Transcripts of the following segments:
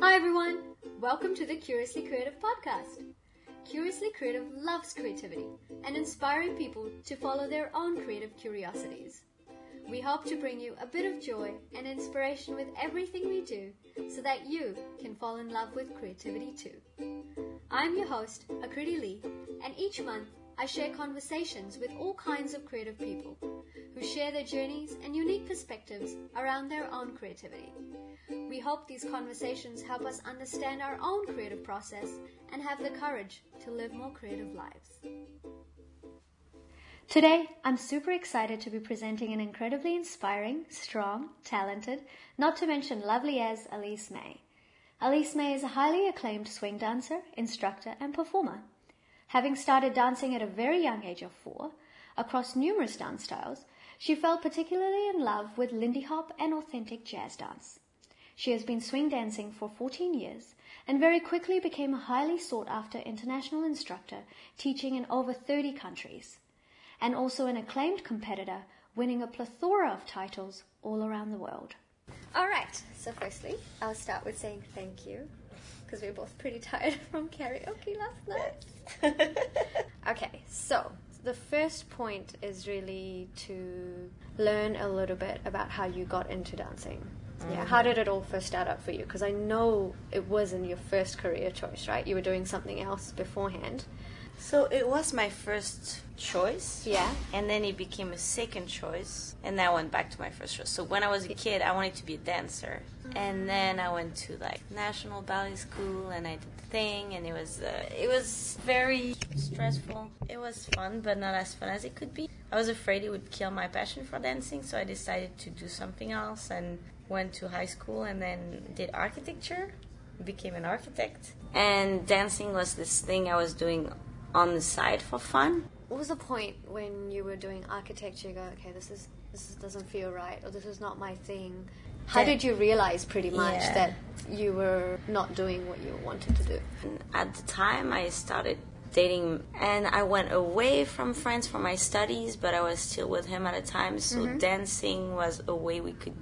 Hi, everyone. Welcome to the Curiously Creative podcast. Curiously Creative loves creativity and inspiring people to follow their own creative curiosities. We hope to bring you a bit of joy and inspiration with everything we do so that you can fall in love with creativity too. I'm your host, Akriti Lee, and each month I share conversations with all kinds of creative people who share their journeys and unique perspectives around their own creativity. We hope these conversations help us understand our own creative process and have the courage to live more creative lives. Today, I'm super excited to be presenting an incredibly inspiring, strong, talented, not to mention lovely as Alice Mei. Alice Mei is a highly acclaimed swing dancer, instructor, and performer. Having started dancing at a very young age of four, across numerous dance styles, she fell particularly in love with Lindy Hop and authentic jazz dance. She has been swing dancing for 14 years and very quickly became a highly sought after international instructor teaching in over 30 countries, and also an acclaimed competitor winning a plethora of titles all around the world. All right, so firstly, I'll start with saying thank you because we are both pretty tired from karaoke last night. okay, so the first point is really to learn a little bit about how you got into dancing. Yeah, how did it all first start out for you? Because I know it wasn't your first career choice, right? You were doing something else beforehand. So it was my first choice. Yeah. And then it became a second choice. And then I went back to my first choice. So when I was a kid, I wanted to be a dancer. And then I went to like National Ballet School and I did the thing and it was uh, it was very stressful. It was fun, but not as fun as it could be. I was afraid it would kill my passion for dancing, so I decided to do something else and went to high school and then did architecture, became an architect. And dancing was this thing I was doing on the side for fun. What was the point when you were doing architecture? You go, okay, this is this is, doesn't feel right, or this is not my thing. How did you realize, pretty much, Yeah. that you were not doing what you wanted to do? And at the time, I started dating, and I went away from France for my studies, but I was still with him at the time. So mm-hmm. dancing was a way we could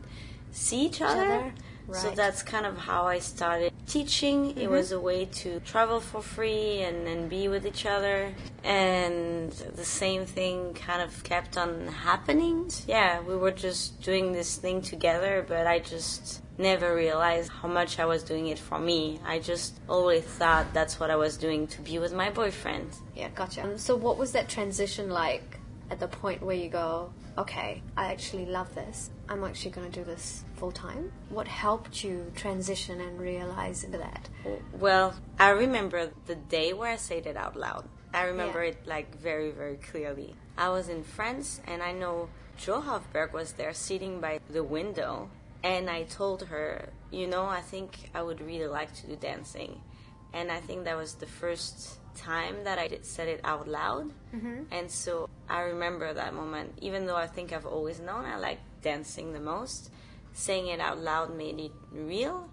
see each other. other? So that's kind of how I started teaching. It was a way to travel for free and, and be with each other. And the same thing kind of kept on happening. Yeah, we were just doing this thing together, but I just never realized how much I was doing it for me. I just always thought that's what I was doing to be with my boyfriend. Yeah, gotcha. Um, so, what was that transition like at the point where you go, okay, I actually love this. I'm actually going to do this full time? What helped you transition and realize that? Well, I remember the day where I said it out loud. I remember Yeah. it like very, very clearly. I was in France and I know Jo Hoffberg was there sitting by the window and I told her, you know, I think I would really like to do dancing. And I think that was the first time that I did said it out loud. Mm-hmm. And so I remember that moment, even though I think I've always known I like dancing the most, saying it out loud made it real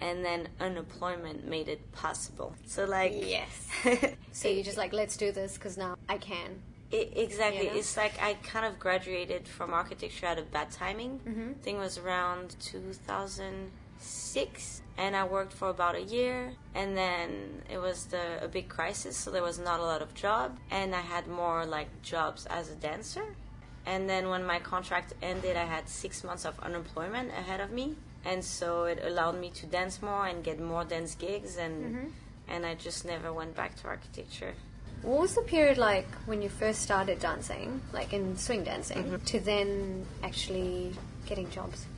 and then unemployment made it possible. So like Yes. So you just like, let's do this because now I can. I- exactly. You know? It's like I kind of graduated from architecture out of bad timing. Mm-hmm. I think it was around 2006, and I worked for about a year, and then it was the a big crisis, so there was not a lot of job, and I had more like jobs as a dancer. And then when my contract ended, I had six months of unemployment ahead of me, and so it allowed me to dance more and get more dance gigs, and Mm-hmm. and I just never went back to architecture. What was the period like when you first started dancing, like in swing dancing, Mm-hmm. to then actually getting jobs out of it?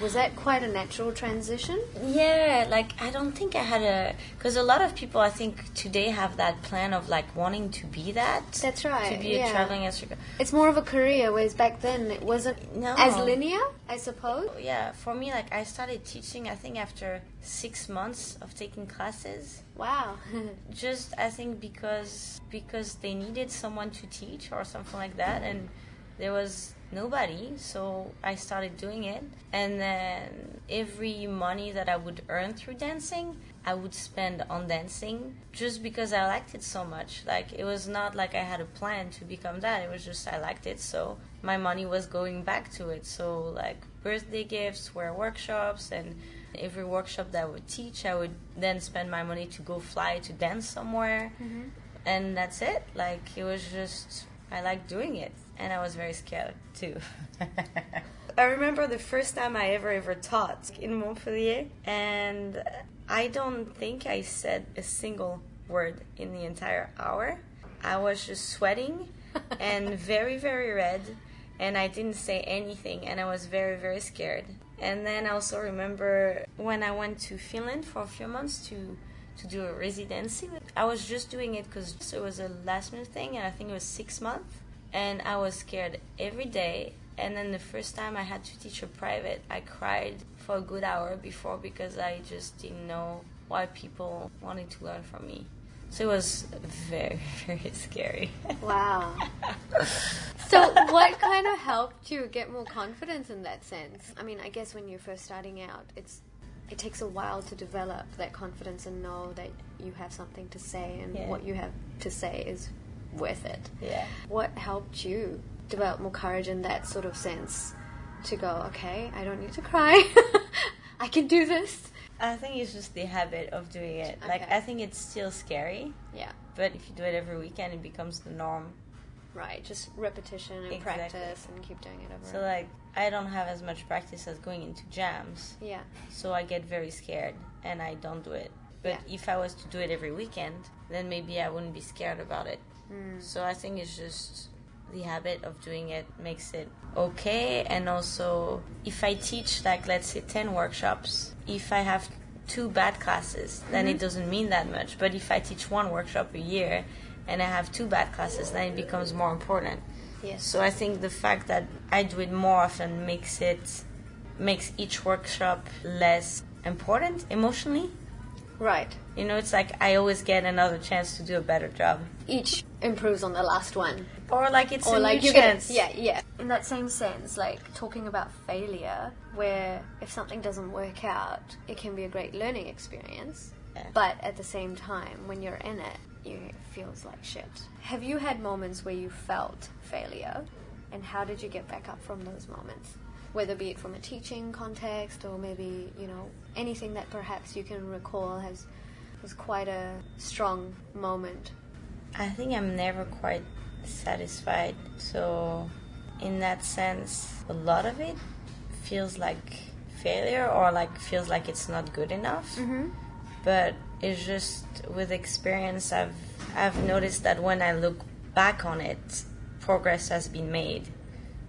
Was that quite a natural transition? Yeah, like I don't think I had a because a lot of people I think today have that plan of like wanting to be that. That's right, To be yeah. a traveling instructor. It's more of a career, whereas back then it wasn't No. as linear, I suppose. Oh, yeah, for me, like I started teaching. I think after six months of taking classes. Wow. Just I think because because they needed someone to teach or something like that, and there was nobody, so I started doing it. And then every money that I would earn through dancing, I would spend on dancing just because I liked it so much. Like it was not like I had a plan to become that. It was just I liked it, so my money was going back to it. So like birthday gifts were workshops and Every workshop that I would teach, I would then spend my money to go fly to dance somewhere. Mm-hmm. And that's it. Like, it was just, I liked doing it. And I was very scared too. I remember the first time I ever ever taught in Montpellier, and I don't think I said a single word in the entire hour. I was just sweating and very, very red, and I didn't say anything, and I was very, very scared. And then I also remember when I went to Finland for a few months to to do a residency. I was just doing it because it was a last minute thing, and I think it was six months. And I was scared every day. And then the first time I had to teach a private, I cried for a good hour before because I just didn't know why people wanted to learn from me. So it was very, very scary. Wow. so, what kind of helped you get more confidence in that sense? I mean, I guess when you're first starting out, it's it takes a while to develop that confidence and know that you have something to say and Yeah. what you have to say is worth it. Yeah. What helped you develop more courage in that sort of sense to go, okay, I don't need to cry. I can do this. I think it's just the habit of doing it. Like, I think it's still scary, Yeah. but if you do it every weekend, it becomes the norm. Right. Just repetition and Exactly. practice and keep doing it over. So, like, I don't have as much practice as going into jams. yeah. so I get very scared and I don't do it. But Yeah. if I was to do it every weekend, then maybe I wouldn't be scared about it. Mm. So I think it's just the habit of doing it makes it okay. And also, if I teach, like, let's say 10 workshops, if I have two bad classes, then Mm-hmm. it doesn't mean that much. But if I teach one workshop a year and I have two bad classes, then it becomes more important. Yes. So I think the fact that I do it more often makes it makes each workshop less important emotionally. Right. You know, it's like I always get another chance to do a better job. Each improves on the last one. Or like it's or a like new chance. yeah yeah in that same sense like talking about failure where if something doesn't work out it can be a great learning experience Yeah. but at the same time when you're in it you it feels like shit have you had moments where you felt failure and how did you get back up from those moments whether be it from a teaching context or maybe you know anything that perhaps you can recall has was quite a strong moment I think I'm never quite satisfied. So, in that sense, a lot of it feels like failure or like feels like it's not good enough. Mm-hmm. But it's just with experience, I've I've noticed that when I look back on it, progress has been made.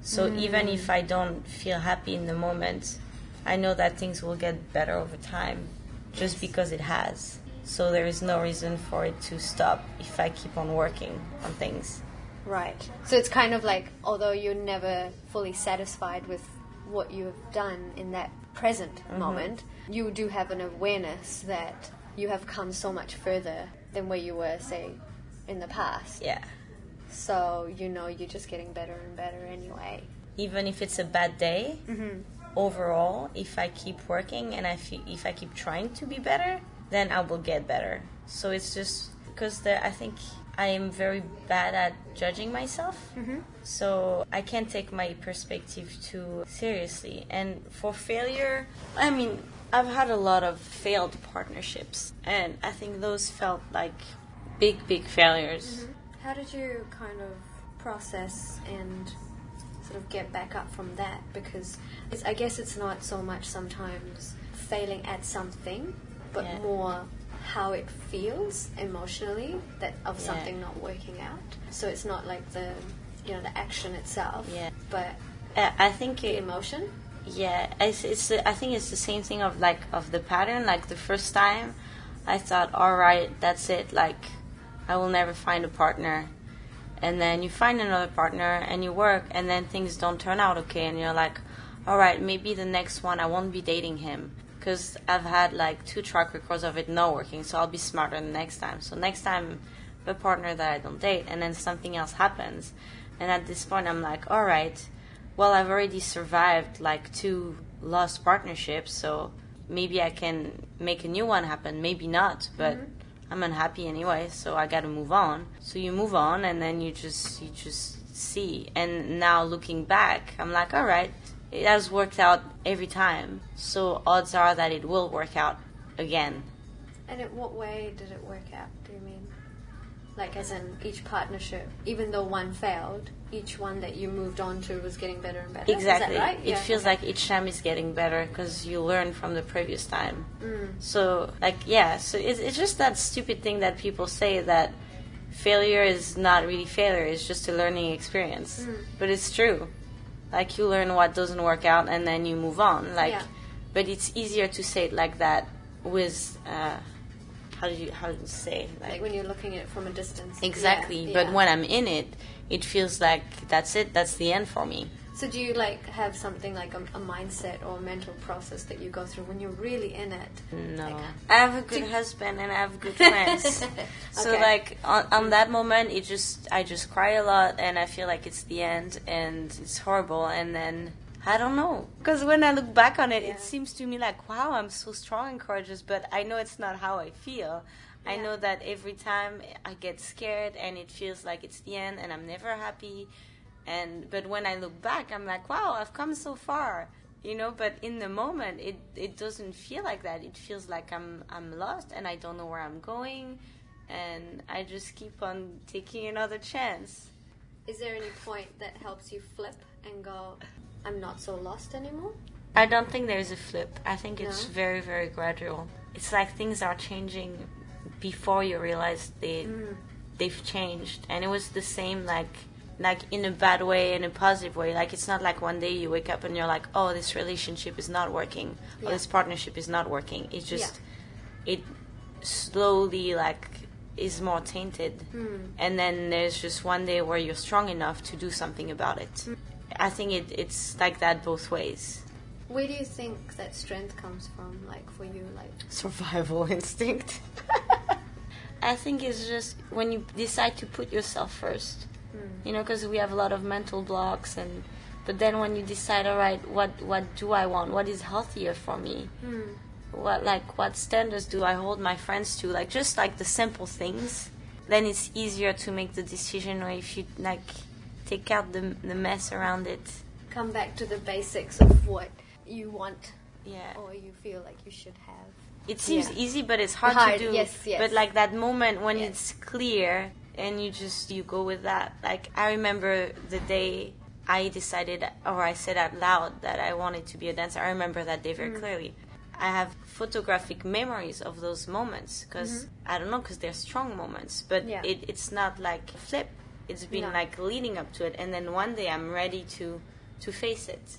So even if I don't feel happy in the moment, I know that things will get better over time, just because it has. So there is no reason for it to stop if I keep on working on things. Right. So it's kind of like, although you're never fully satisfied with what you have done in that present Mm-hmm. moment, you do have an awareness that you have come so much further than where you were, say, in the past. Yeah. So you know you're just getting better and better anyway. Even if it's a bad day, Mm-hmm. overall, if I keep working and I fe- if I keep trying to be better, then I will get better. So it's just because I think I am very bad at judging myself. So I can't take my perspective too seriously. And for failure, I mean, I've had a lot of failed partnerships, and I think those felt like big, big failures. How did you kind of process and sort of get back up from that? Because it's, I guess it's not so much sometimes failing at something, but Yeah. more how it feels emotionally that of Yeah. something not working out. So it's not like the you know the action itself, Yeah. but Uh, I think the it, emotion. Yeah, it's, it's I think it's the same thing of like of the pattern. Like the first time, I thought, all right, that's it. Like I will never find a partner, and then you find another partner and you work, and then things don't turn out okay, and you're like, all right, maybe the next one I won't be dating him because I've had like two track records of it not working, so I'll be smarter the next time. So next time, a partner that I don't date, and then something else happens, and at this point I'm like, all right well, I've already survived like two lost partnerships, so maybe I can make a new one happen. Maybe not, but mm-hmm. I'm unhappy anyway, so I got to move on. So you move on, and then you just you just see. And now looking back, I'm like, all right, it has worked out every time. So odds are that it will work out again. And in what way did it work out? Do you mean? Like, as in each partnership, even though one failed, each one that you moved on to was getting better and better. Exactly. Right? It Yeah, feels okay. like each time is getting better because you learn from the previous time. Mm. So, like, yeah, so it's, it's just that stupid thing that people say that failure is not really failure, it's just a learning experience. Mm. But it's true. Like, you learn what doesn't work out and then you move on. Like, Yeah. but it's easier to say it like that with, uh, how do you, how do you say? Like when you're looking at it from a distance. Exactly. Yeah, But yeah. when I'm in it, it feels like that's it, that's the end for me. So do you like have something like a, a mindset or a mental process that you go through when you're really in it? No. Like- I have a good husband and I have good friends. So Okay. like on, on that moment it just I just cry a lot and I feel like it's the end and it's horrible and then I don't know. Because when I look back on it Yeah. it seems to me like wow I'm so strong and courageous but I know it's not how I feel. I know that every time I get scared and it feels like it's the end and I'm never happy and but when I look back I'm like wow I've come so far you know? But in the moment it it doesn't feel like that. It feels like I'm I'm lost and I don't know where I'm going and I just keep on taking another chance. Is there any point that helps you flip and go, I'm not so lost anymore? I don't think there's a flip I think it's No? very very gradual it's like things are changing before you realize they Mm. they've changed and it was the same like like in a bad way in a positive way like it's not like one day you wake up and you're like oh this relationship is not working Yeah. or this partnership is not working it's just it slowly like is more tainted Mm. and then there's just one day where you're strong enough to do something about it Mm. i think it, it's like that both ways Where do you think that strength comes from, like for you? Like, survival instinct i think it's just when you decide to put yourself first mm. you know because we have a lot of mental blocks and but then when you decide all right what what do i want what is healthier for me Mm. What like what standards do i hold my friends to like just like the simple things then it's easier to make the decision or if you like take out the, the mess around it come back to the basics of what you want yeah or you feel like you should have. it seems Yeah. easy but it's hard, Hard, to do yes, yes. but like that moment when Yes. it's clear and you just you go with that like i remember the day i decided or i said out loud that i wanted to be a dancer i remember that day Mm. very clearly i have photographic memories of those moments because i don't know because they're strong moments but Mm-hmm. Yeah. it, it's not like a flip it's been No. like leading up to it and then one day i'm ready to to face it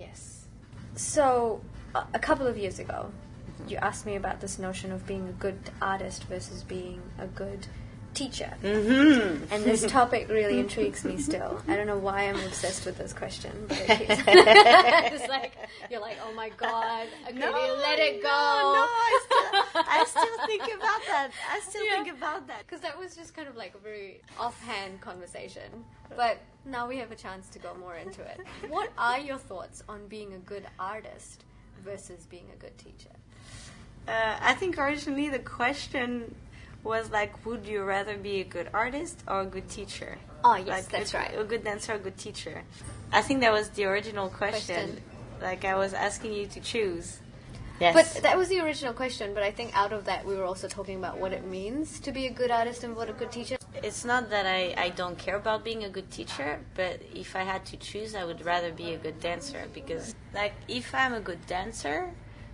Yes. So, a, a couple of years ago, you asked me about this notion of being a good artist versus being a good teacher. mm-hmm And this topic really intrigues me still. I don't know why I'm obsessed with this question, but it is. it's like you're like, oh my god, okay, let it go. No, no, I still, I still think about that. I still Yeah. think about that. Because that was just kind of like a very offhand conversation. But now we have a chance to go more into it. What are your thoughts on being a good artist versus being a good teacher? Uh, I think originally the question was like, would you rather be a good artist or a good teacher? Oh, yes, like that's a, right. A good dancer or a good teacher? I think that was the original question. Question. Like I was asking you to choose. Yes. But that was the original question, but I think out of that we were also talking about what it means to be a good artist and what a good teacher. it's not that I, I don't care about being a good teacher, but if I had to choose, I would rather be a good dancer because, like, if I'm a good dancer,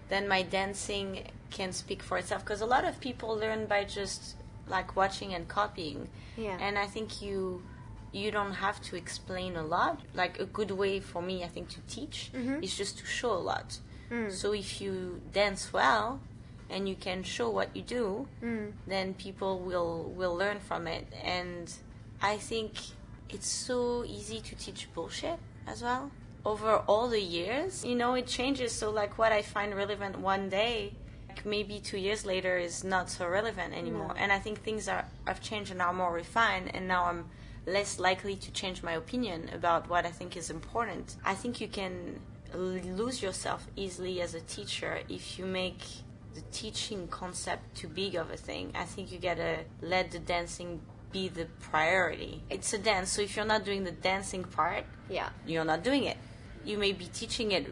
then my dancing can speak for itself. Because a lot of people learn by just like watching and copying, Yeah. and I think you you don't have to explain a lot. Like a good way for me, I think, to teach Mhm. is just to show a lot. Mm. So if you dance well and you can show what you do, Mm. then people will will learn from it and i think it's so easy to teach bullshit as well over all the years you know it changes so like what i find relevant one day like maybe two years later is not so relevant anymore No. and i think things are have changed and are more refined and now i'm less likely to change my opinion about what i think is important i think you can lose yourself easily as a teacher if you make the teaching concept too big of a thing. I think you gotta let the dancing be the priority. It's a dance, so if you're not doing the dancing part, Yeah. you're not doing it. You may be teaching it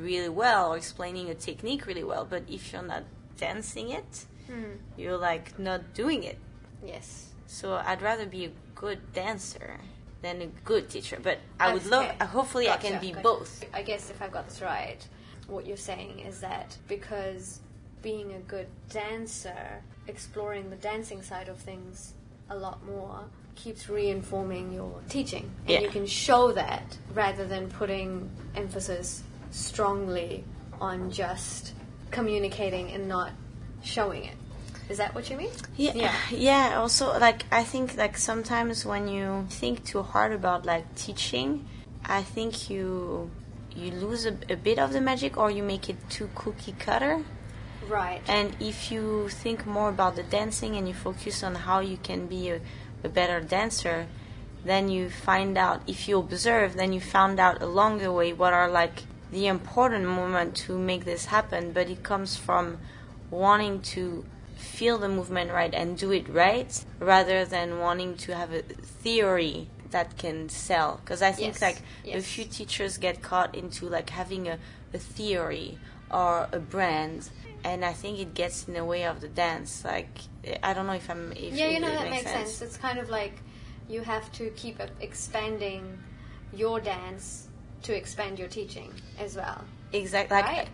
really well or explaining a technique really well, but if you're not dancing it, Hmm. you're like not doing it. Yes. So I'd rather be a good dancer than a good teacher. But I would Okay. love. uh, Hopefully, I can be gotcha. both. I guess if I've got this right, what you're saying is that because being a good dancer, exploring the dancing side of things a lot more, keeps reinforming your teaching. And Yeah. you can show that rather than putting emphasis strongly on just communicating and not showing it. Is that what you mean? Yeah, Yeah. yeah. Also, like I think, like sometimes when you think too hard about like teaching, I think you you lose a, a bit of the magic, or you make it too cookie cutter. Right. And if you think more about the dancing and you focus on how you can be a, a better dancer, then you find out, if you observe, then you found out along the way what are like the important moment to make this happen. But it comes from wanting to feel the movement right and do it right rather than wanting to have a theory that can sell. Because I think Yes, like a few teachers get caught into like having a, a theory or a brand and I think it gets in the way of the dance. Like I don't know if I'm if yeah, you know that makes sense. It's kind of like you have to keep expanding your dance to expand your teaching as well. Exactly. Like Right.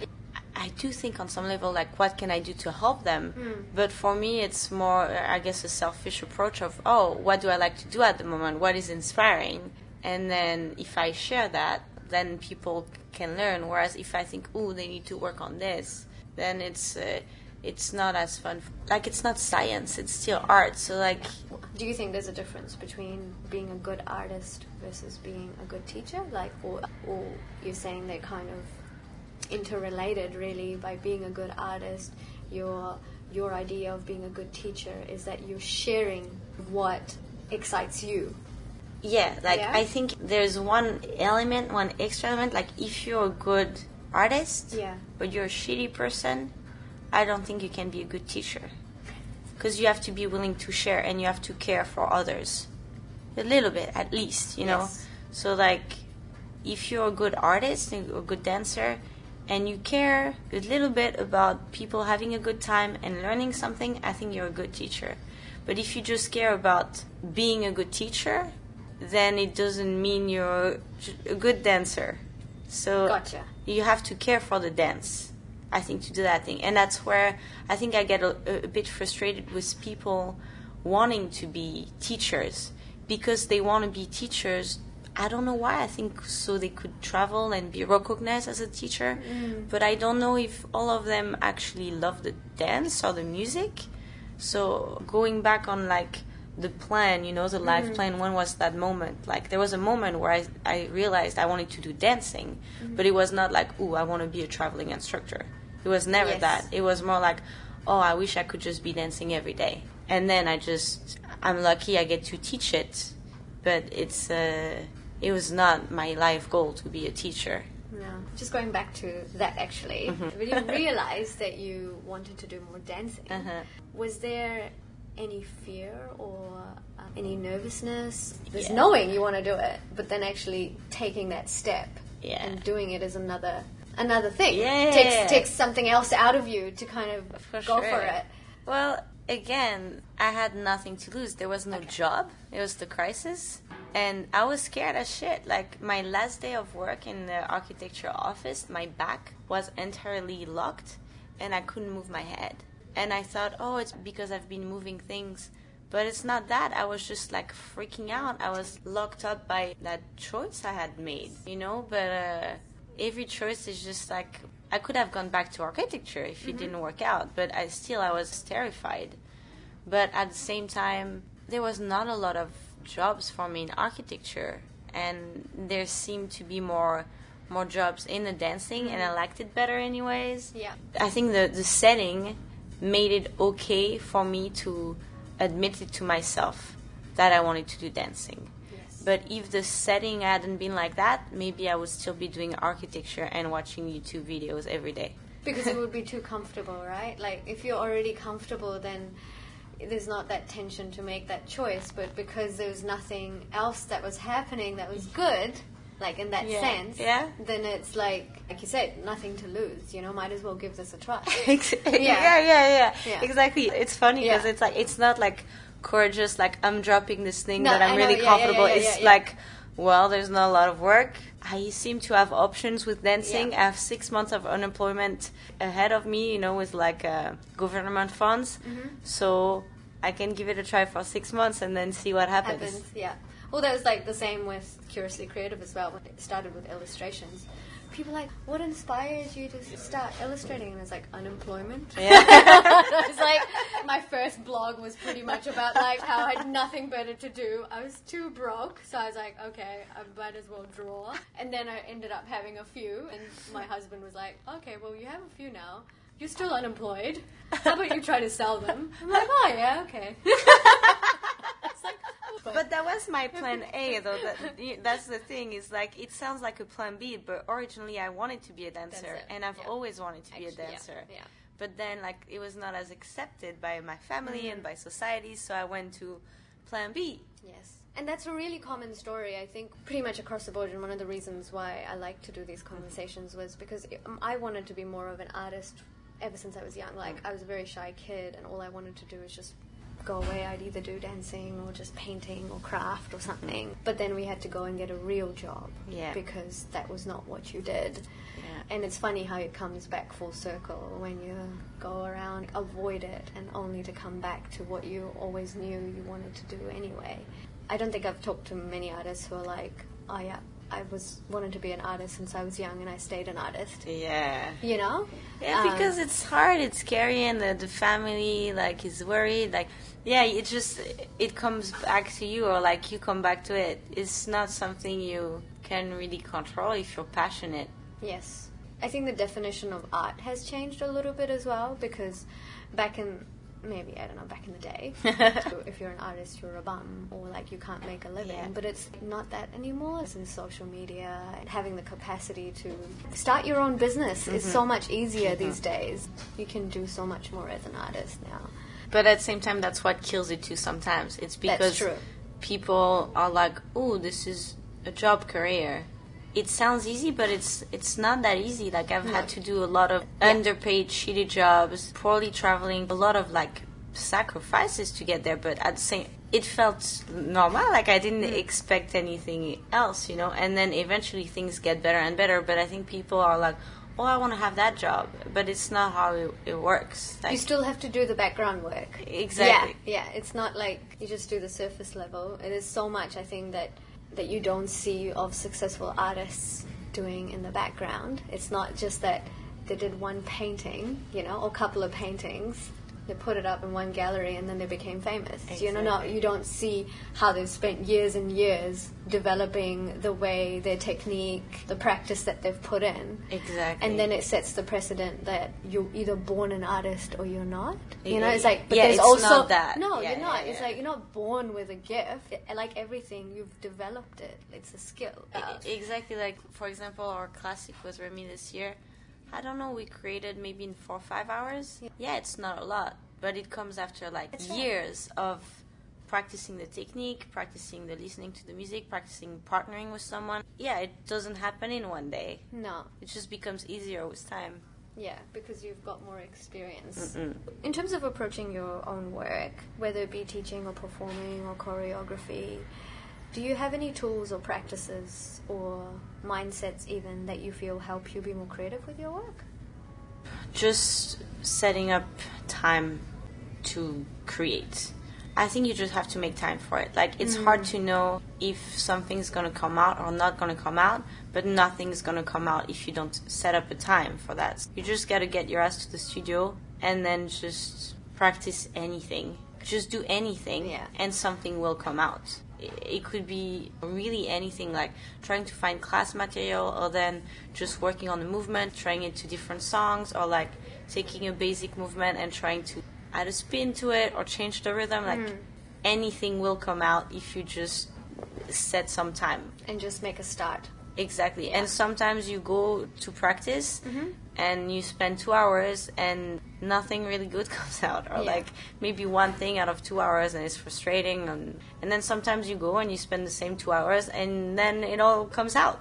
I, I do think on some level, like what can I do to help them? Hmm. But for me, it's more, I guess, a selfish approach of oh, what do I like to do at the moment? What is inspiring? And then if I share that, then people can learn. Whereas if I think oh, they need to work on this, then it's. Uh, it's not as fun. Like it's not science; it's still art. So like, Do you think there's a difference between being a good artist versus being a good teacher? Like, or, or you're saying they're kind of interrelated, really. By being a good artist, your your idea of being a good teacher is that you're sharing what excites you. Yeah, like Yeah? I think there's one element, one extra element. Like if you're a good artist, Yeah. but you're a shitty person, I don't think you can be a good teacher. Because you have to be willing to share and you have to care for others, a little bit at least, you know. Yes. So like, if you're a good artist and a good dancer, and you care a little bit about people having a good time and learning something, I think you're a good teacher. But if you just care about being a good teacher, then it doesn't mean you're a good dancer. So Gotcha. You have to care for the dance, I think, to do that thing. And that's where I think I get a, a bit frustrated with people wanting to be teachers because they want to be teachers. I don't know why. I think so they could travel and be recognized as a teacher. Mm. But I don't know if all of them actually love the dance or the music. So going back on like the plan, you know, the life plan, when was that moment? Like there was a moment where I, I realized I wanted to do dancing, but it was not like, ooh, I want to be a traveling instructor. It was never Yes. that. It was more like, oh, I wish I could just be dancing every day. And then I just, I'm lucky I get to teach it, but it's, uh, it was not my life goal to be a teacher. No. Just going back to that, actually, Mm-hmm. when you realized that you wanted to do more dancing, Uh-huh. was there any fear or um, any nervousness? There's Yeah. knowing you want to do it, but then actually taking that step Yeah. and doing it is another another thing. Yeah. Takes takes something else out of you to kind of For go sure. for it. Well, again, I had nothing to lose. There was no job. It was the crisis. And I was scared as shit. Like, my last day of work in the architecture office, my back was entirely locked and I couldn't move my head. And I thought, oh, it's because I've been moving things. But it's not that. I was just like freaking out. I was locked up by that choice I had made, you know? But uh, every choice is just like, I could have gone back to architecture if it didn't work out, but I still I was terrified. But at the same time, there was not a lot of jobs for me in architecture, and there seemed to be more more jobs in the dancing, and I liked it better anyways. Yeah. I think the the setting made it okay for me to admit it to myself that I wanted to do dancing. Yes. But if the setting hadn't been like that, maybe I would still be doing architecture and watching YouTube videos every day. because it would be too comfortable, right? Like if you're already comfortable, then there's not that tension to make that choice. But because there was nothing else that was happening that was mm. good, like in that Yeah. sense, Yeah. then it's like, like you said, nothing to lose. You know, might as well give this a try. Ex- Yeah. yeah, yeah, yeah. Exactly. It's funny because it's like it's not like courageous. Like I'm dropping this thing No, that I'm really comfortable. it's like, well, there's not a lot of work. I seem to have options with dancing. Yeah. I have six months of unemployment ahead of me. You know, with like uh, government funds. Mm-hmm. So I can give it a try for six months and then see what happens. happens. Yeah. Well, that was like the same with Curiously Creative as well. When it started with illustrations, people were like, "What inspires you to start illustrating?" And it's like unemployment. Yeah. it was like my first blog was pretty much about like how I had nothing better to do. I was too broke, so I was like, okay, I might as well draw. And then I ended up having a few, and my husband was like, okay, well you have a few now. You're still unemployed. How about you try to sell them? I'm like, oh yeah, okay. It's like, oh, But that was my plan A, though. That, that's the thing. Is like it sounds like a plan B, but originally I wanted to be a dancer, Dancer, and I've yeah. always wanted to be a Actually, yeah, dancer. yeah. But then, like, it was not as accepted by my family Mm-hmm. and by society, so I went to plan B. Yes. And that's a really common story, I think, pretty much across the board. And one of the reasons why I like to do these conversations was because um, I wanted to be more of an artist ever since I was young. Like, I was a very shy kid, and all I wanted to do was just go away. I'd either do dancing or just painting or craft or something. But then we had to go and get a real job Yeah. because that was not what you did. Yeah. And it's funny how it comes back full circle when you go around, avoid it, and only to come back to what you always knew you wanted to do anyway. I don't think I've talked to many artists who are like, oh yeah, I was wanted to be an artist since I was young and I stayed an artist. Yeah. You know? Yeah, Um, because it's hard, it's scary, and the, the family like is worried. Like, yeah, it just it comes back to you, or like you come back to it. It's not something you can really control if you're passionate. Yes. I think the definition of art has changed a little bit as well because back in maybe I don't know back in the day. If you're an artist you're a bum or like you can't make a living. Yeah. but it's not that anymore. It's in social media and having the capacity to start your own business is so mm-hmm. much easier mm-hmm. these days. You can do so much more as an artist now. But at the same time, that's what kills it too. Sometimes. It's because people are like, "Oh, this is a job career." It sounds easy, but it's it's not that easy. Like I've had to do a lot of underpaid, shitty jobs, poorly traveling, a lot of like sacrifices to get there. But at the same, it felt normal. Like I didn't mm. expect anything else, you know. And then eventually things get better and better. But I think people are like, "Oh, I want to have that job," but it's not how it, it works. Like, you still have to do the background work Exactly. Yeah, yeah. It's not like you just do the surface level. It is so much, I think, that that you don't see of successful artists doing in the background. It's not just that they did one painting, you know, or a couple of paintings. They put it up in one gallery and then they became famous. You know, no, Exactly. you don't see how they've spent years and years developing the way, their technique, the practice that they've put in. Exactly. And then it sets the precedent that you're either born an artist or you're not. You know, it's like, but yeah, there's it's also not that. no, Yeah, you're not. yeah, It's yeah. like you're not born with a gift. Like everything, you've developed it. It's a skill. Exactly. Like for example, our classic was Remy this year. I don't know. We created maybe in four or five hours. Yeah, it's not a lot, but it comes after like It's years of practicing the technique, practicing the listening to the music, practicing partnering with someone. Yeah, it doesn't happen in one day. No, It just becomes easier with time. yeah, because you've got more experience. Mm. In terms of approaching your own work, whether it be teaching or performing or choreography, do you have any tools or practices or mindsets even that you feel help you be more creative with your work? just setting up time to create. I think you just have to make time for it. Like it's hard mm. to know if something's gonna come out or not gonna come out, but nothing's gonna come out if you don't set up a time for that. You just gotta get your ass to the studio and then just practice anything. Just do anything, Yeah. and something will come out. It could be really anything, like trying to find class material, or then just working on the movement, trying it to different songs, or like taking a basic movement and trying to add a spin to it or change the rhythm. Like hmm. anything will come out if you just set some time. And just make a start. Exactly. And sometimes you go to practice mm-hmm. And you spend two hours and nothing really good comes out. Or Yeah. like maybe one thing out of two hours and it's frustrating. And, and then sometimes you go and you spend the same two hours and then it all comes out.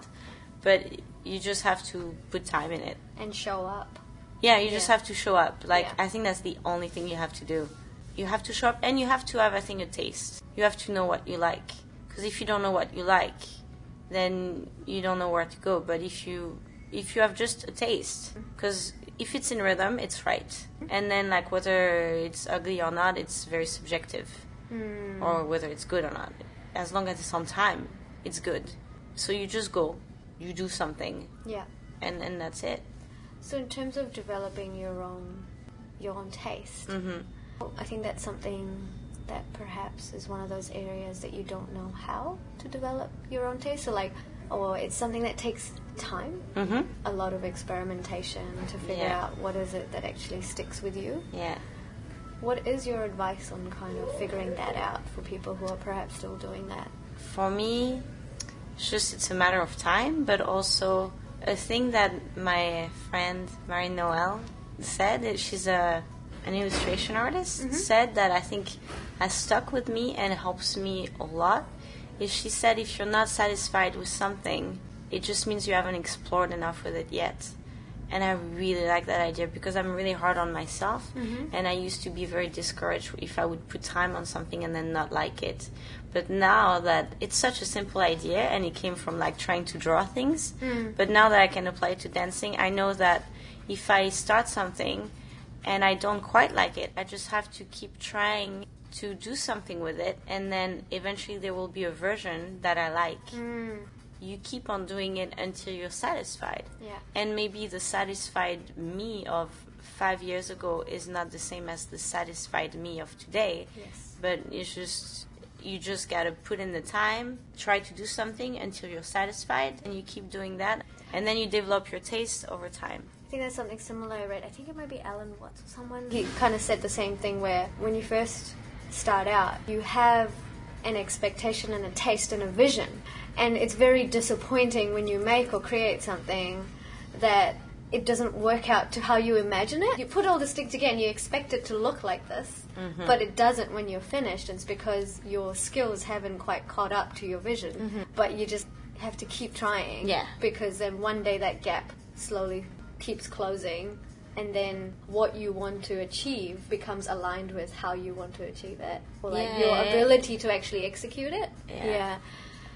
But you just have to put time in it. And show up. Yeah, you just have to show up. Like Yeah. I think that's the only thing you have to do. You have to show up, and you have to have, I think, a taste. You have to know what you like. Because if you don't know what you like, then you don't know where to go. But if you if you have just a taste, because if it's in rhythm, it's right. And then like whether it's ugly or not, it's very subjective, Mm. or whether it's good or not. As long as it's on time, it's good. So you just go, you do something, Yeah. and and that's it. So in terms of developing your own your own taste, hmm I think that's something that perhaps is one of those areas that you don't know how to develop your own taste. So like, oh it's something that takes time, hmm a lot of experimentation to figure Yeah. out what is it that actually sticks with you. Yeah. What is your advice on kind of figuring that out for people who are perhaps still doing that? For me, it's just it's a matter of time, but also a thing that my friend Marie Noel said. that She's a an illustration artist. Said that I think has stuck with me and helps me a lot. Is she said if you're not satisfied with something, it just means you haven't explored enough with it yet. And I really like that idea because I'm really hard on myself, mm-hmm. and I used to be very discouraged if I would put time on something and then not like it. But now that it's such a simple idea and it came from like trying to draw things, mm. but now that I can apply it to dancing, I know that if I start something and I don't quite like it, I just have to keep trying to do something with it, and then eventually there will be a version that I like. Mm. You keep on doing it until you're satisfied. Yeah. And maybe the satisfied me of five years ago is not the same as the satisfied me of today. Yes. But it's just you just gotta put in the time, try to do something until you're satisfied, and you keep doing that, and then you develop your taste over time. I think that's something similar I read. I think it might be Alan Watts or someone. He kind of said the same thing where when you first start out, you have an expectation and a taste and a vision. And it's very disappointing when you make or create something that it doesn't work out to how you imagine it. You put all this thing together and you expect it to look like this, mm-hmm. but it doesn't when you're finished. It's because your skills haven't quite caught up to your vision. Mm-hmm. But you just have to keep trying. Yeah. Because then one day that gap slowly keeps closing and then what you want to achieve becomes aligned with how you want to achieve it or like Yeah, your yeah, yeah. ability to actually execute it Yeah.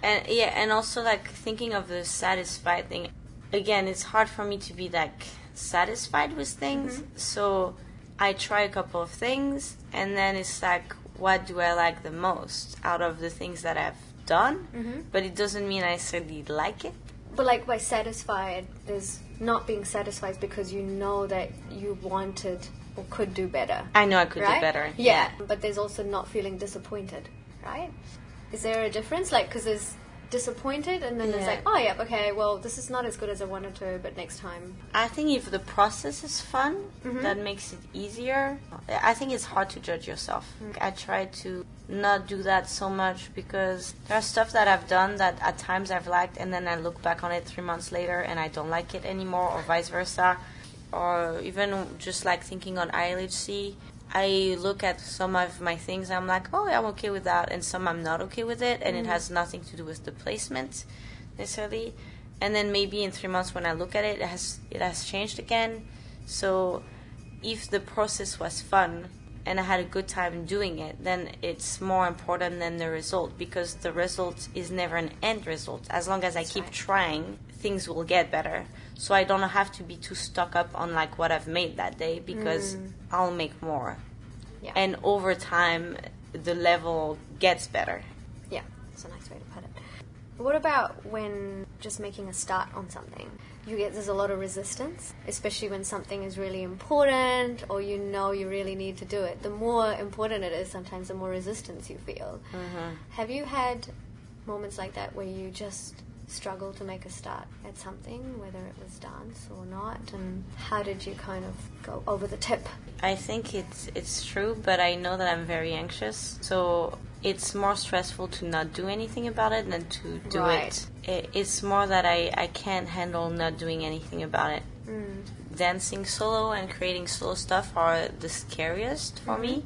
And yeah, and also like thinking of the satisfied thing. Again, it's hard for me to be like satisfied with things. Mm-hmm. So I try a couple of things and then it's like what do I like the most out of the things that I've done? Mm-hmm. But it doesn't mean I necessarily like it. but like by satisfied there's not being satisfied because you know that you wanted or could do better I know I could right do better. yeah but there's also not feeling disappointed right is there a difference like because there's disappointed and then Yeah. like oh yeah okay well this is not as good as i wanted to but next time I think if the process is fun, mm-hmm. that makes it easier. I think it's hard to judge yourself. Mm. I try to not do that so much because there's stuff that I've done that at times I've liked, and then I look back on it three months later and I don't like it anymore, or vice versa. Or even just like thinking on ILHC, I look at some of my things, I'm like, oh, I'm okay with that, and some I'm not okay with it, and it mm. has nothing to do with the placement necessarily and then maybe in three months when I look at it, it has it has changed again. So if the process was fun and I had a good time doing it, then it's more important than the result because the result is never an end result. As long as I keep right. trying, things will get better. So I don't have to be too stuck up on like what I've made that day because mm. I'll make more. Yeah. And over time, the level gets better. Yeah, that's a nice way to put it. What about when just making a start on something? You get there's a lot of resistance, especially when something is really important or you know you really need to do it. The more important it is, sometimes the more resistance you feel. Mm-hmm. Have you had moments like that where you just struggle to make a start at something, whether it was dance or not? And how did you kind of go over the tip? I think it's it's true, but I know that I'm very anxious. So it's more stressful to not do anything about it than to do Right. it. it. It's more that I, I can't handle not doing anything about it. Mm. Dancing solo and creating solo stuff are the scariest for me.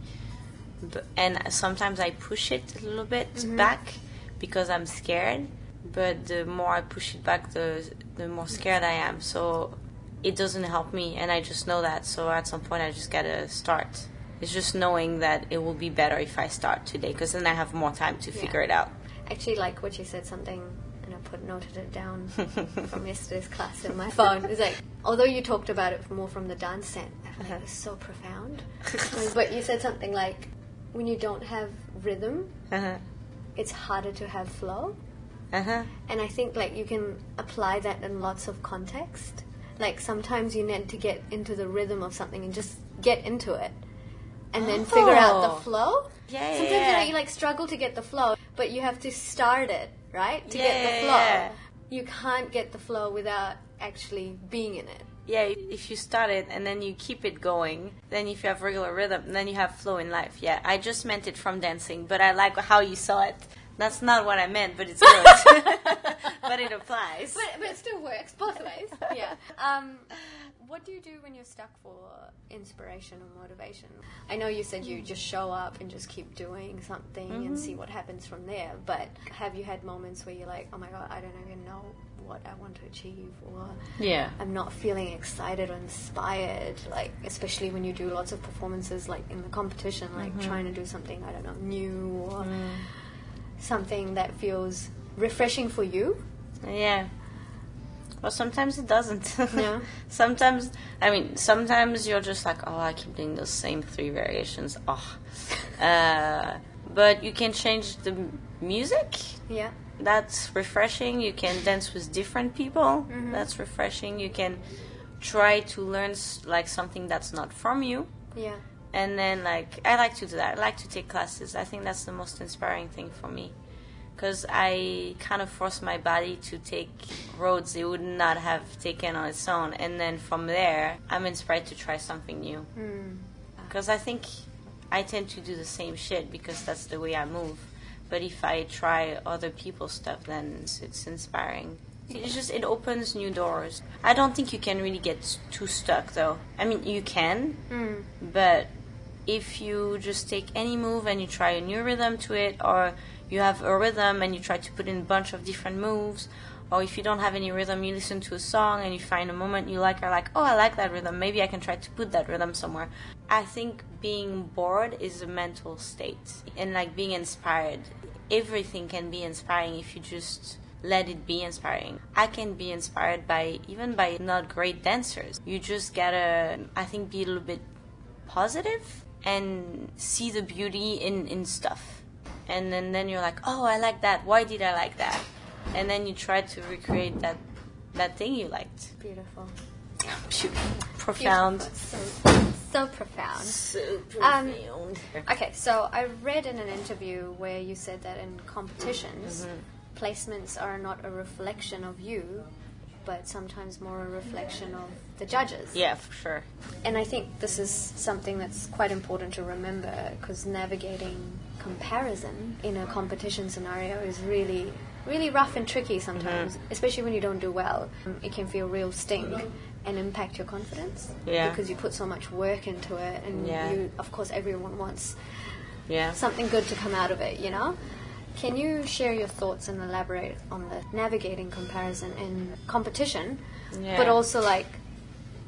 And sometimes I push it a little bit back because I'm scared. But the more I push it back, the the more scared I am. So it doesn't help me, and I just know that. So at some point, I just gotta start. It's just knowing that it will be better if I start today, because then I have more time to figure it out. Actually, like what you said, something, and I put noted it down from yesterday's class in my phone. It's like, although you talked about it more from the dance sense, like it was so profound. but you said something like, when you don't have rhythm, Uh-huh. it's harder to have flow. Uh-huh. And I think like you can apply that in lots of context. Like sometimes you need to get into the rhythm of something and just get into it, and then figure out Oh. the flow. Yeah, yeah, Sometimes yeah. you, know, you like struggle to get the flow, but you have to start it right to Yeah, get the flow. yeah. You can't get the flow without actually being in it. Yeah, if you start it and then you keep it going, then if you have regular rhythm, then you have flow in life. Yeah, I just meant it from dancing, but I like how you saw it. That's not what I meant, but it's good. but it applies. But, but it still works both ways. yeah. Um, what do you do when you're stuck for inspiration or motivation? I know you said you hmm. just show up and just keep doing something and mm-hmm. see what happens from there. But have you had moments where you're like, oh my god, I don't even know what I want to achieve, or Yeah. I'm not feeling excited or inspired? Like, especially when you do lots of performances, like in the competition, like mm-hmm. trying to do something I don't know new or mm. Something that feels refreshing for you. Yeah. Well, sometimes it doesn't. Yeah. sometimes, I mean, sometimes you're just like, oh, I keep doing those same three variations. Oh. uh, but you can change the music. Yeah. That's refreshing. You can dance with different people. That's refreshing. You can try to learn like something that's not from you. Yeah. And then, like, I like to do that. I like to take classes. I think that's the most inspiring thing for me. Because I kind of force my body to take roads it would not have taken on its own. And then from there, I'm inspired to try something new. Hmm. Because I think I tend to do the same shit because that's the way I move. But if I try other people's stuff, then it's, it's inspiring. It's just, it opens new doors. I don't think you can really get too stuck, though. I mean, you can, hmm. but if you just take any move and you try a new rhythm to it, or you have a rhythm and you try to put in a bunch of different moves, or if you don't have any rhythm, you listen to a song and you find a moment you like, are like, oh, I like that rhythm. Maybe I can try to put that rhythm somewhere. I think being bored is a mental state, and like being inspired. Everything can be inspiring if you just let it be inspiring. I can be inspired by even by not great dancers. You just gotta, I think, be a little bit positive and see the beauty in, in stuff. And then, then you're like, oh, I like that. Why did I like that? And then you try to recreate that that thing you liked. Beautiful. Profound. So, so profound. So Um, profound. Okay, so I read in an interview where you said that in competitions, placements are not a reflection of you, but sometimes more a reflection of the judges. yeah, for sure. And I think this is something that's quite important to remember because navigating comparison in a competition scenario is really, really rough and tricky sometimes, mm-hmm. especially when you don't do well. It can feel real sting and impact your confidence Yeah. because you put so much work into it, and Yeah. you, of course, everyone wants Yeah. something good to come out of it, you know? Can you share your thoughts and elaborate on the navigating comparison in competition, Yeah. but also like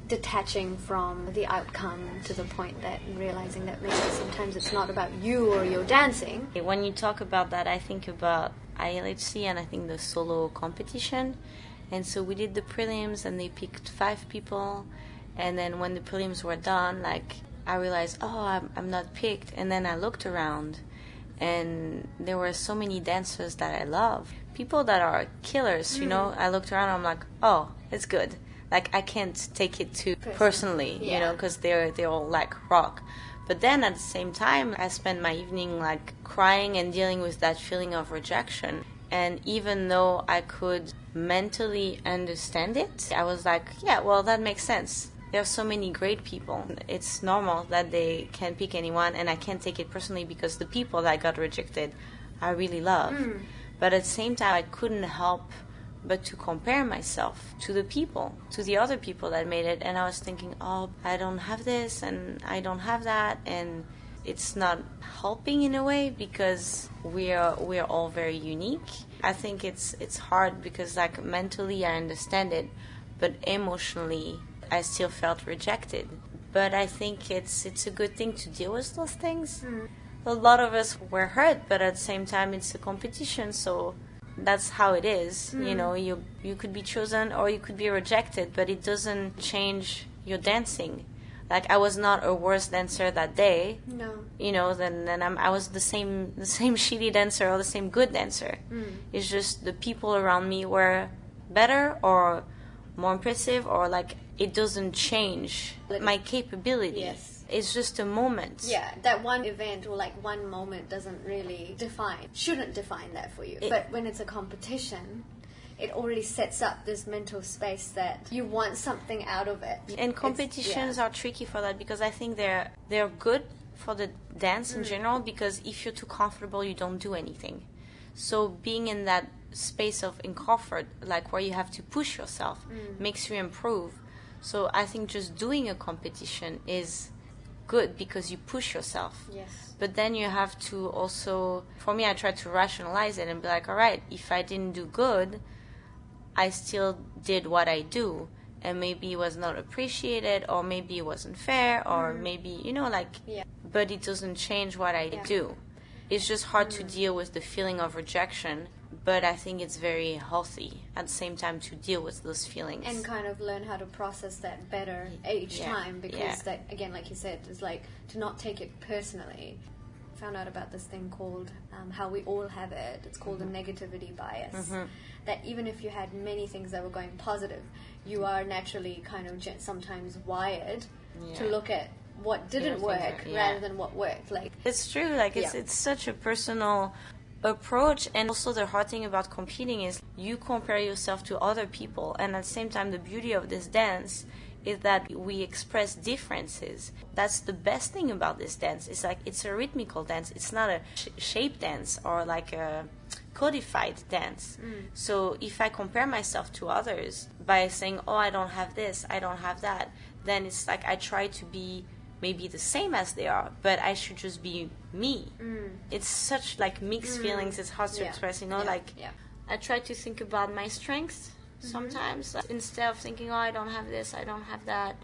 detaching from the outcome to the point that realizing that maybe sometimes it's not about you or your dancing. When you talk about that, I think about ILHC and I think the solo competition. And so we did the prelims and they picked five people. And then when the prelims were done, like I realized, oh, I'm, I'm not picked. And then I looked around and there were so many dancers that I love. People that are killers, you mm. know. I looked around, I'm like, oh, it's good. Like I can't take it too personally, you know, because they're they all like rock. But then at the same time, I spent my evening like crying and dealing with that feeling of rejection. And even though I could mentally understand it, I was like, yeah, well, that makes sense. There are so many great people. It's normal that they can pick anyone, and I can't take it personally because the people that got rejected, I really love. Mm. But at the same time, I couldn't help but to compare myself to the people, to the other people that made it. And I was thinking, oh, I don't have this, and I don't have that, and it's not helping in a way because we are we are all very unique. I think it's it's hard because like mentally I understand it, but emotionally I still felt rejected. But I think it's it's a good thing to deal with those things. Mm. A lot of us were hurt, but at the same time it's a competition, so that's how it is. You know, you you could be chosen or you could be rejected, but it doesn't change your dancing. Like I was not a worse dancer that day, No. you know, than than I'm, I was the same the same shitty dancer or the same good dancer. Mm. It's just the people around me were better or more impressive or like it doesn't change my capability. Yes. It's just a moment. Yeah, that one event or like one moment doesn't really define, shouldn't define that for you. It- but when it's a competition, it already sets up this mental space that you want something out of it. And competitions yeah. are tricky for that because I think they're they're good for the dance Mm. in general because if you're too comfortable you don't do anything. So being in that space of in comfort, like where you have to push yourself, Mm. makes you improve. So I think just doing a competition is good because you push yourself. Yes. But then you have to also, for me, I try to rationalize it and be like, all right, if I didn't do good, I still did what I do. And maybe it was not appreciated, or maybe it wasn't fair, or mm-hmm. maybe, you know, like, Yeah. but it doesn't change what I Yeah. do. It's just hard to mm. deal with the feeling of rejection, but I think it's very healthy at the same time to deal with those feelings. and kind of learn how to process that better each Yeah, time because yeah. that again like you said is like to not take it personally found out about this thing called um, how we all have it it's called Mm-hmm. a negativity bias that even if you had many things that were going positive you are naturally kind of sometimes wired to look at what didn't work yeah. rather than what worked like It's true. Like it's Yeah. it's such a personal approach, and also the hard thing about competing is you compare yourself to other people, and at the same time, the beauty of this dance is that we express differences. That's the best thing about this dance. It's like it's a rhythmical dance. It's not a sh- shape dance or like a codified dance. Mm. So if I compare myself to others by saying, "Oh, I don't have this, I don't have that," then it's like I try to be maybe the same as they are, but I should just be me. It's such like mixed feelings. It's hard to Mm. Yeah. express, you know. Yeah. Like Yeah. I try to think about my strengths Mm-hmm. sometimes like, instead of thinking, "Oh, I don't have this, I don't have that."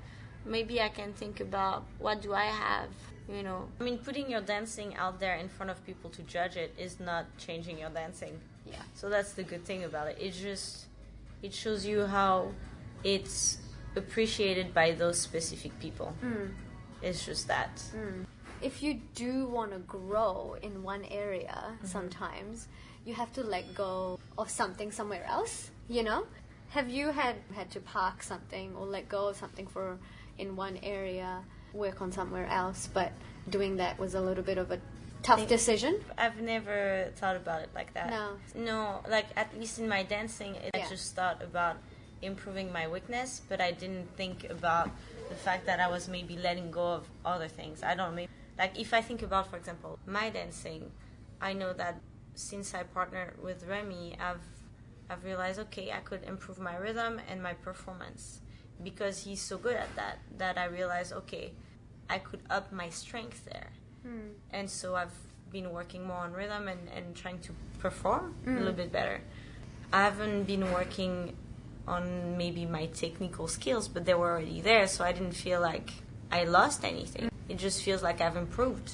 Maybe I can think about what do I have. You know, I mean, putting your dancing out there in front of people to judge it is not changing your dancing. yeah So that's the good thing about it. It just it shows you how it's appreciated by those specific people. Mm. It's just that. if you do want to grow in one area Mm-hmm. sometimes you have to let go of something somewhere else you know have you had had to park something or let go of something for in one area work on somewhere else but doing that was a little bit of a tough decision I've never thought about it like that. No. No, like at least in my dancing, it, Yeah. I just thought about improving my weakness, but I didn't think about the fact that I was maybe letting go of other things. I don't know. Maybe, like if I think about, for example, my dancing, I know that since I partnered with Remy, I've I've realized okay, I could improve my rhythm and my performance because he's so good at that. That I realized okay, I could up my strength there hmm. and so I've been working more on rhythm and, and trying to perform a little hmm. bit better. I haven't been working on maybe my technical skills, but they were already there, so I didn't feel like I lost anything. Mm. It just feels like I've improved.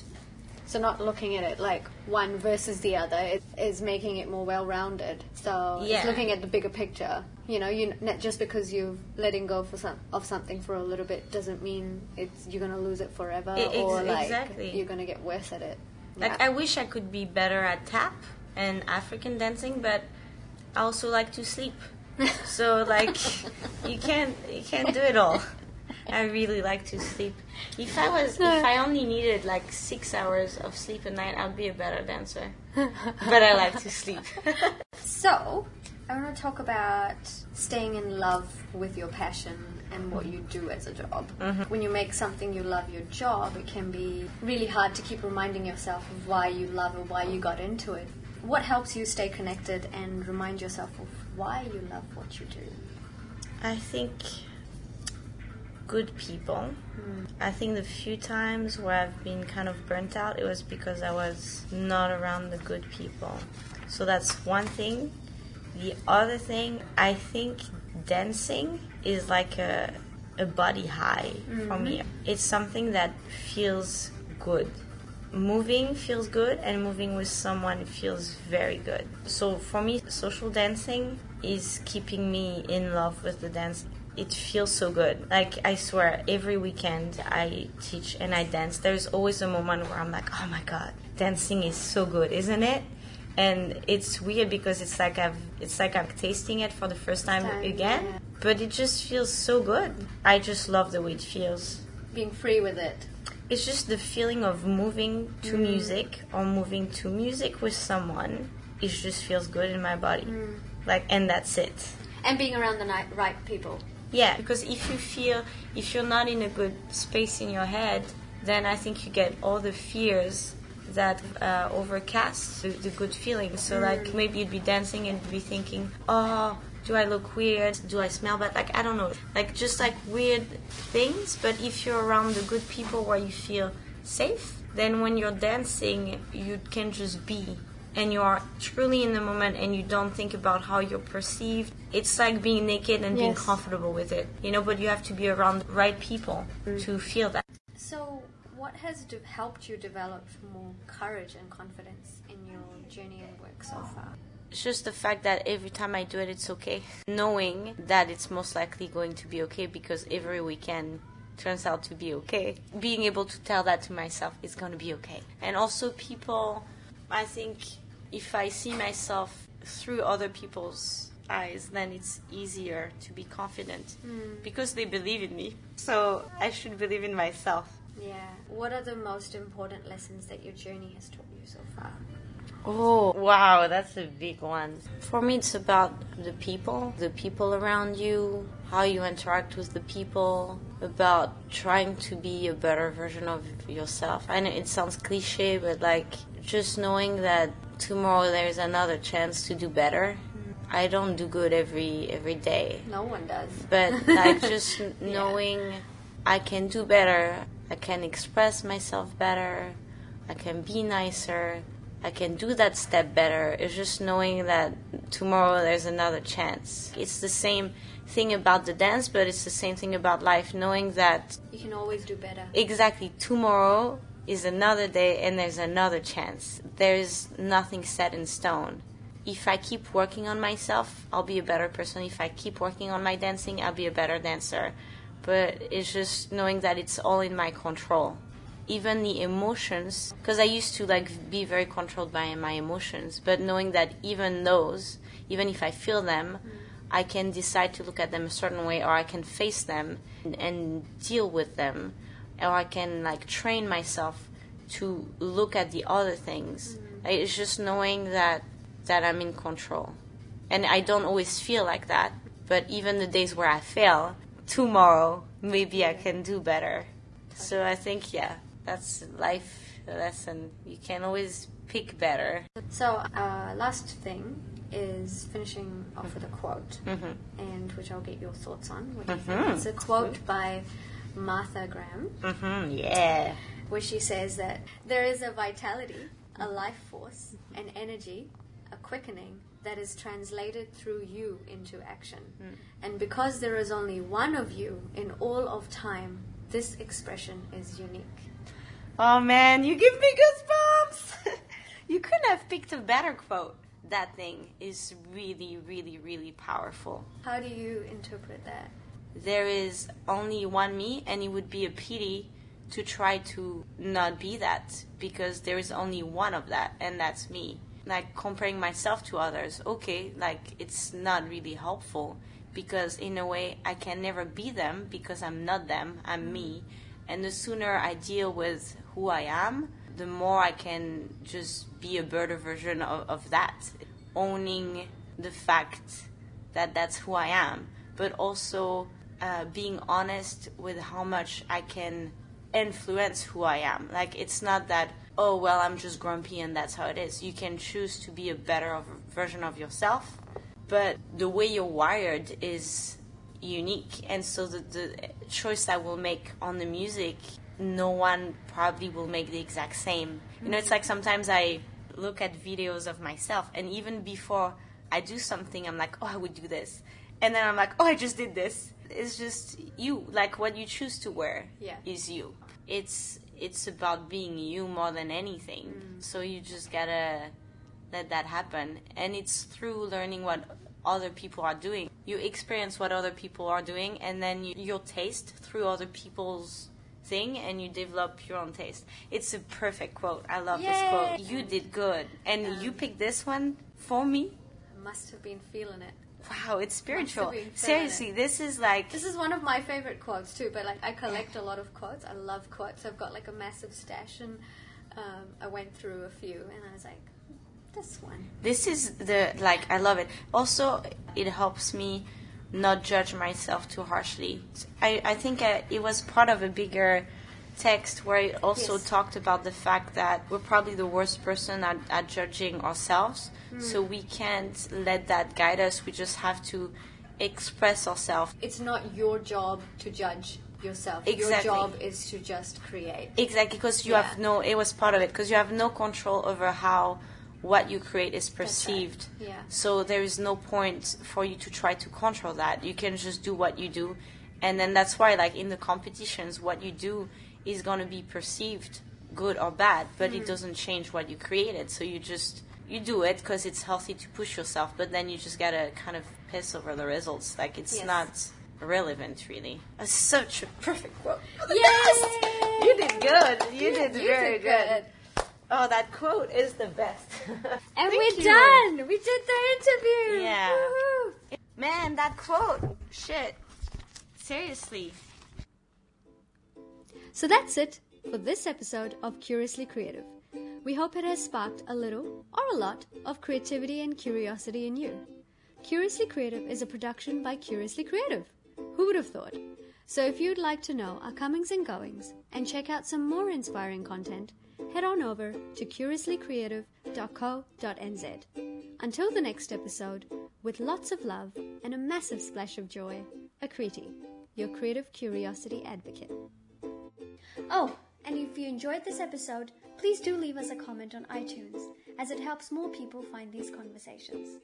so not looking at it like one versus the other it is making it more well-rounded so Yeah. it's looking at the bigger picture you know you just because you're letting go for some of something for a little bit doesn't mean it's you're gonna lose it forever E- ex- or like exactly. you're gonna get worse at it Like Yeah. I wish I could be better at tap and African dancing, but I also like to sleep. So like you can't you can't do it all. I really like to sleep. If I was if I only needed like six hours of sleep a night, I'd be a better dancer. but I like to sleep. So, I want to talk about staying in love with your passion and what you do as a job. Mm-hmm. When you make something you love your job, it can be really hard to keep reminding yourself of why you love it, why you got into it. What helps you stay connected and remind yourself of why you love what you do? I think good people. Hmm. I think the few times where I've been kind of burnt out, it was because I was not around the good people. So that's one thing. The other thing, I think dancing is like a, a body high for me. Hmm. It's something that feels good. Moving feels good, and moving with someone feels very good. So for me, social dancing is keeping me in love with the dance. It feels so good. Like, I swear, every weekend I teach and I dance, there's always a moment where I'm like, oh my god, dancing is so good, isn't it? and it's weird because it's like I've it's like I'm tasting it for the first time, Time, again, yeah. but it just feels so good. I just love the way it feels. Being free with it. It's just the feeling of moving to Mm. music or moving to music with someone. It just feels good in my body, Mm. like, and that's it. And being around the ni- right people. Yeah, because if you feel if you're not in a good space in your head, then I think you get all the fears that uh, overcast the, the good feelings. So like maybe you'd be dancing and be thinking, oh. Do I look weird? Do I smell bad? Like I don't know, like just like weird things. But if you're around the good people where you feel safe, then when you're dancing, you can just be and you are truly in the moment and you don't think about how you're perceived. It's like being naked and being comfortable with it, you know, but you have to be around the right people mm. to feel that. So, what has de- helped you develop more courage and confidence in your journey and work so far? It's just the fact that every time I do it, it's okay. Knowing that it's most likely going to be okay because every weekend turns out to be okay. Being able to tell that to myself is going to be okay. And also, people, I think if I see myself through other people's eyes, then it's easier to be confident hmm. because they believe in me. So I should believe in myself. Yeah. What are the most important lessons that your journey has taught you so far? Oh, wow, that's a big one. For me, it's about the people, the people around you, how you interact with the people, about trying to be a better version of yourself. I know it sounds cliche, but like just knowing that tomorrow there's another chance to do better. Mm-hmm. I don't do good every every day No one does. but like just knowing I can do better, I can express myself better, I can be nicer, I can do that step better. It's just knowing that tomorrow there's another chance. It's the same thing about the dance, but it's the same thing about life. Knowing that You can always do better. exactly tomorrow is another day and there's another chance. There's nothing set in stone. If I keep working on myself, I'll be a better person. If I keep working on my dancing, I'll be a better dancer. But it's just knowing that it's all in my control. Even the emotions, because I used to like be very controlled by my emotions, but knowing that even those, even if I feel them, mm. I can decide to look at them a certain way, or I can face them and, and deal with them, or I can like train myself to look at the other things. Mm. It's just knowing that that I'm in control, and I don't always feel like that. But even the days where I fail, tomorrow maybe I can do better. So I think yeah, that's life lesson. You can always pick better. So, uh, last thing is finishing off with a quote, Mhm. and which I'll get your thoughts on. What do you think? It's a quote by Martha Graham, hmm yeah. where she says that there is a vitality, a life force, an energy, a quickening that is translated through you into action. And because there is only one of you in all of time, this expression is unique. Oh man, you give me goosebumps. you couldn't have picked a better quote. That thing is really, really, really powerful. How do you interpret that? There is only one me, and it would be a pity to try to not be that because there is only one of that, and that's me. Like comparing myself to others, okay, like it's not really helpful because in a way I can never be them because I'm not them, I'm me. And the sooner I deal with who I am, the more I can just be a better version of, of that. Owning the fact that that's who I am, but also uh, being honest with how much I can influence who I am. Like it's not that oh well I'm just grumpy and that's how it is. You can choose to be a better of, version of yourself, but the way you're wired is unique, and so the, the choice I will make on the music, no one probably will make the exact same. You know, it's like sometimes I look at videos of myself, and even before I do something, I'm like, oh, I would do this. And then I'm like, oh, I just did this. It's just you. Like what you choose to wear Yeah. is you. It's it's about being you more than anything. Mm. So you just gotta let that happen. And it's through learning what other people are doing. You experience what other people are doing, and then you, your taste through other people's thing, and you develop your own taste. It's a perfect quote. I love this quote. You did good, and you picked this one for me. Must have been feeling it. Wow, it's spiritual. Seriously, this is like This is one of my favorite quotes too. But like, I collect a lot of quotes. I love quotes. I've got like a massive stash, and um, I went through a few, and I was like, this one. this is the like I love it. Also, it helps me not judge myself too harshly. I I think uh, it was part of a bigger text where it also Yes. talked about the fact that we're probably the worst person at, at judging ourselves. So we can't let that guide us. We just have to express ourselves. It's not your job to judge yourself. Your job is to just create. Exactly, because you Yeah. have no. It was part of it because you have no control over how what you create is right. perceived. Yeah. So there is no point for you to try to control that. You can just do what you do, and then that's why, like in the competitions, what you do is going to be perceived good or bad, but Mm-hmm. it doesn't change what you created. So you just you do it because it's healthy to push yourself, but then you just gotta kind of piss over the results. Like it's Yes. not relevant, really. That's such a perfect quote. Yes! You did good. You did You very did good. Oh, that quote is the best. And we're you. done. We did the interview. Yeah. Woohoo. Man, that quote. Shit. Seriously. So that's it for this episode of Curiously Creative. We hope it has sparked a little or a lot of creativity and curiosity in you. Curiously Creative is a production by Curiously Creative. Who would have thought? So if you'd like to know our comings and goings and check out some more inspiring content, head on over to curiouslycreative.co.nz. Until the next episode, with lots of love and a massive splash of joy, Akriti, your creative curiosity advocate. Oh, and if you enjoyed this episode, please do leave us a comment on iTunes, as it helps more people find these conversations.